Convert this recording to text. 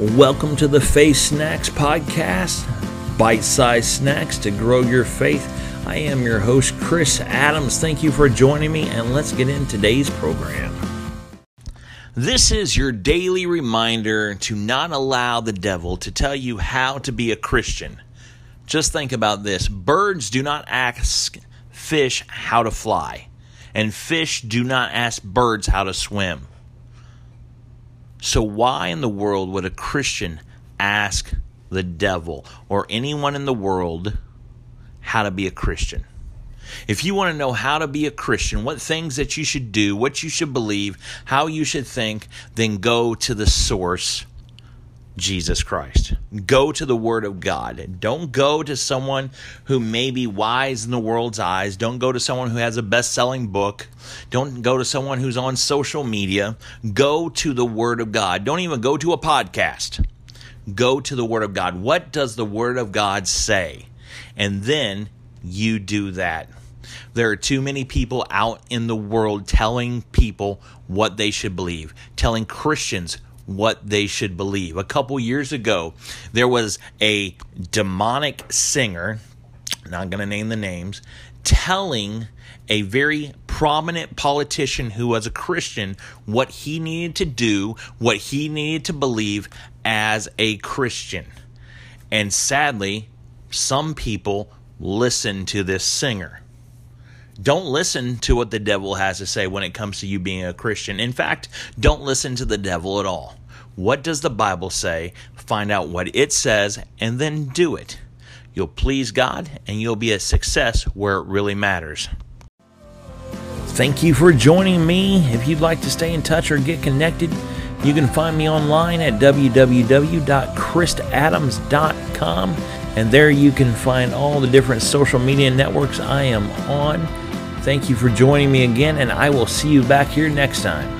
Welcome to the Faith Snacks Podcast, bite sized snacks to grow your faith. I am your host, Chris Adams. Thank you for joining me, and let's get in today's program. This is your daily reminder to not allow the devil to tell you how to be a Christian. Just think about this birds do not ask fish how to fly, and fish do not ask birds how to swim. So, why in the world would a Christian ask the devil or anyone in the world how to be a Christian? If you want to know how to be a Christian, what things that you should do, what you should believe, how you should think, then go to the source Jesus Christ. Go to the Word of God. Don't go to someone who may be wise in the world's eyes. Don't go to someone who has a best selling book. Don't go to someone who's on social media. Go to the Word of God. Don't even go to a podcast. Go to the Word of God. What does the Word of God say? And then you do that. There are too many people out in the world telling people what they should believe, telling Christians what they should believe. A couple years ago, there was a demonic singer, not going to name the names, telling a very prominent politician who was a Christian what he needed to do, what he needed to believe as a Christian. And sadly, some people listen to this singer. Don't listen to what the devil has to say when it comes to you being a Christian. In fact, don't listen to the devil at all. What does the Bible say? Find out what it says and then do it. You'll please God and you'll be a success where it really matters. Thank you for joining me. If you'd like to stay in touch or get connected, you can find me online at www.chrisadams.com and there you can find all the different social media networks I am on. Thank you for joining me again, and I will see you back here next time.